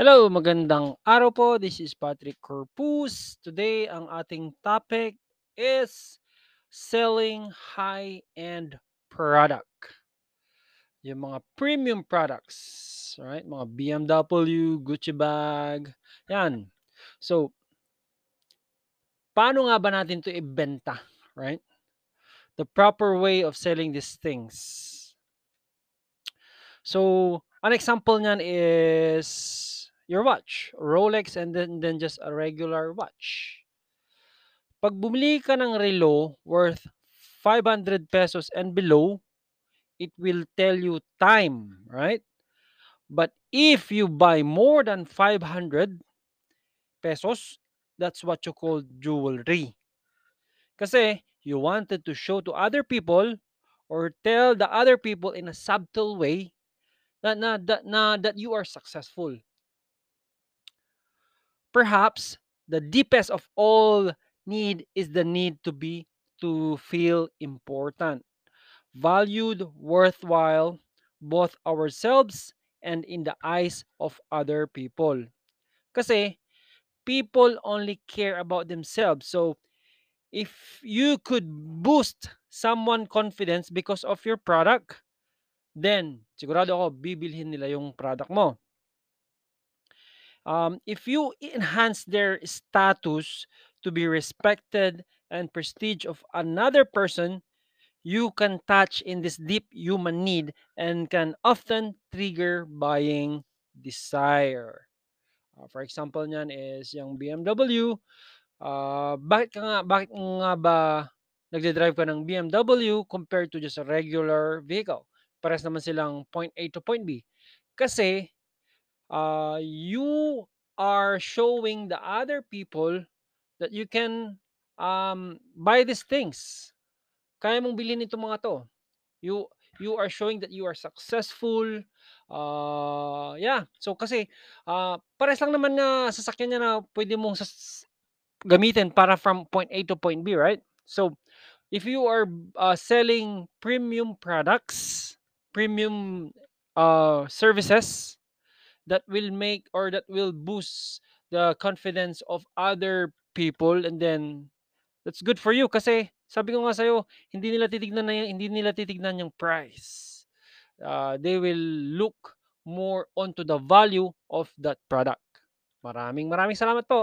Hello, magandang araw po. This is Patrick Corpus. Today, ang ating topic is selling high-end product. Yung mga premium products, right? Mga BMW, Gucci bag, yan. So, paano nga ba natin to ibenta, right? The proper way of selling these things. So, an example niyan is your watch, Rolex and then, then just a regular watch. Pag bumili ka ng relo worth 500 pesos and below, it will tell you time, right? But if you buy more than 500 pesos, that's what you call jewelry. Kasi you wanted to show to other people or tell the other people in a subtle way na, na, that, na, that you are successful. Perhaps the deepest of all need is the need to be to feel important, valued, worthwhile, both ourselves and in the eyes of other people. Kasi people only care about themselves. So if you could boost someone confidence because of your product, then sigurado ako bibilhin nila yung product mo. Um, if you enhance their status to be respected and prestige of another person, you can touch in this deep human need and can often trigger buying desire. Uh, for example niyan is yung BMW. Uh, bakit ka nga bakit nga ba nagde-drive ka ng BMW compared to just a regular vehicle? Pares naman silang point A to point B. Kasi uh, you are showing the other people that you can um, buy these things. Kaya mong bilhin itong mga to. You you are showing that you are successful. Uh, yeah. So kasi uh, pares lang naman na sasakyan niya na pwede mong sas- gamitin para from point A to point B, right? So if you are uh, selling premium products, premium uh, services, that will make or that will boost the confidence of other people and then that's good for you kasi sabi ko nga sa'yo, hindi nila titignan na hindi nila titignan yung price. Uh, they will look more onto the value of that product. Maraming maraming salamat po.